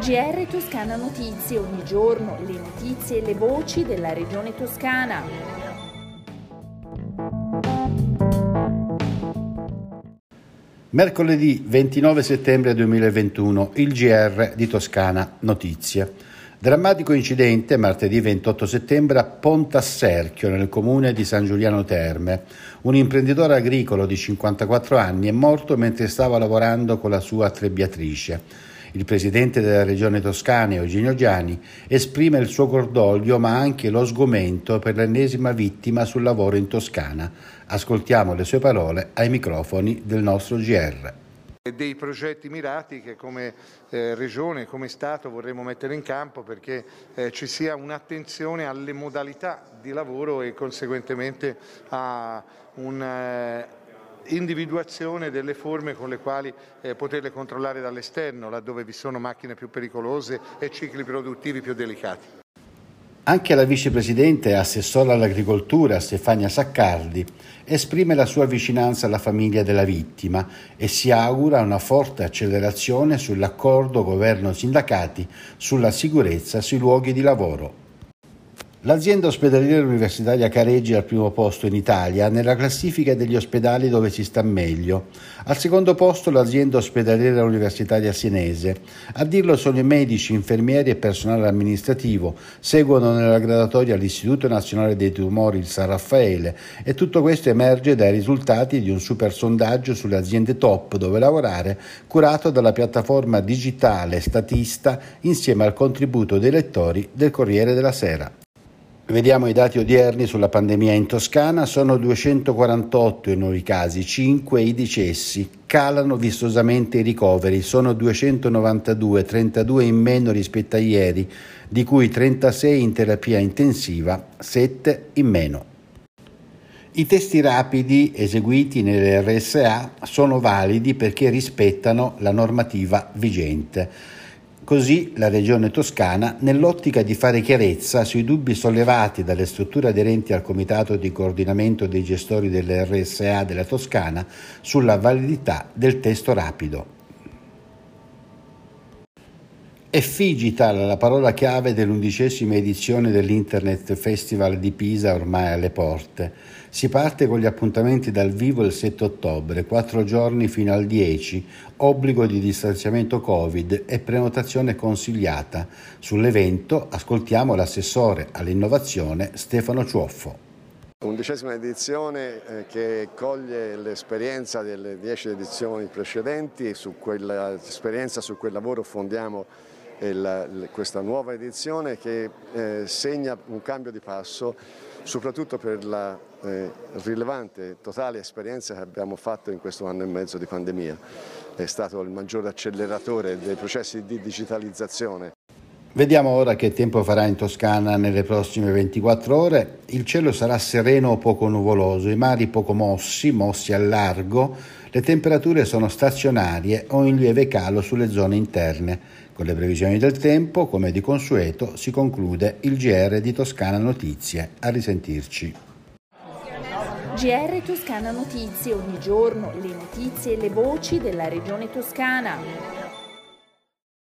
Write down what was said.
GR Toscana Notizie, ogni giorno le notizie e le voci della regione toscana. Mercoledì 29 settembre 2021, il GR di Toscana Notizie. Drammatico incidente martedì 28 settembre a Pontasserchio, nel comune di San Giuliano Terme. Un imprenditore agricolo di 54 anni è morto mentre stava lavorando con la sua trebbiatrice. Il presidente della regione toscana, Eugenio Giani, esprime il suo cordoglio ma anche lo sgomento per l'ennesima vittima sul lavoro in Toscana. Ascoltiamo le sue parole ai microfoni del nostro GR dei progetti mirati che come eh, Regione, come Stato vorremmo mettere in campo perché eh, ci sia un'attenzione alle modalità di lavoro e conseguentemente a un'individuazione eh, delle forme con le quali eh, poterle controllare dall'esterno laddove vi sono macchine più pericolose e cicli produttivi più delicati. Anche la vicepresidente e assessora all'agricoltura Stefania Saccardi esprime la sua vicinanza alla famiglia della vittima e si augura una forte accelerazione sull'accordo governo-sindacati sulla sicurezza sui luoghi di lavoro. L'azienda ospedaliera universitaria Careggi è al primo posto in Italia nella classifica degli ospedali dove si sta meglio. Al secondo posto l'azienda ospedaliera universitaria Senese. A dirlo sono i medici, infermieri e personale amministrativo. Seguono nella gradatoria l'Istituto Nazionale dei Tumori il San Raffaele e tutto questo emerge dai risultati di un super sondaggio sulle aziende top dove lavorare curato dalla piattaforma digitale Statista insieme al contributo dei lettori del Corriere della Sera. Vediamo i dati odierni sulla pandemia in Toscana, sono 248 i nuovi casi, 5 i decessi, calano vistosamente i ricoveri, sono 292, 32 in meno rispetto a ieri, di cui 36 in terapia intensiva, 7 in meno. I testi rapidi eseguiti nelle RSA sono validi perché rispettano la normativa vigente. Così la Regione Toscana, nell'ottica di fare chiarezza sui dubbi sollevati dalle strutture aderenti al Comitato di coordinamento dei gestori delle RSA della Toscana sulla validità del testo rapido. Effigital, la parola chiave dell'undicesima edizione dell'Internet Festival di Pisa ormai alle porte. Si parte con gli appuntamenti dal vivo il 7 ottobre, quattro giorni fino al 10, obbligo di distanziamento Covid e prenotazione consigliata. Sull'evento ascoltiamo l'assessore all'innovazione Stefano Ciuoffo. Undicesima edizione eh, che coglie l'esperienza delle dieci edizioni precedenti su quell'esperienza, su quel lavoro fondiamo il, questa nuova edizione che eh, segna un cambio di passo soprattutto per la eh, rilevante totale esperienza che abbiamo fatto in questo anno e mezzo di pandemia. È stato il maggiore acceleratore dei processi di digitalizzazione. Vediamo ora che tempo farà in Toscana nelle prossime 24 ore. Il cielo sarà sereno o poco nuvoloso, i mari poco mossi, mossi al largo, le temperature sono stazionarie o in lieve calo sulle zone interne. Con le previsioni del tempo, come di consueto, si conclude il GR di Toscana Notizie. A risentirci. GR Toscana Notizie, ogni giorno le notizie e le voci della regione toscana.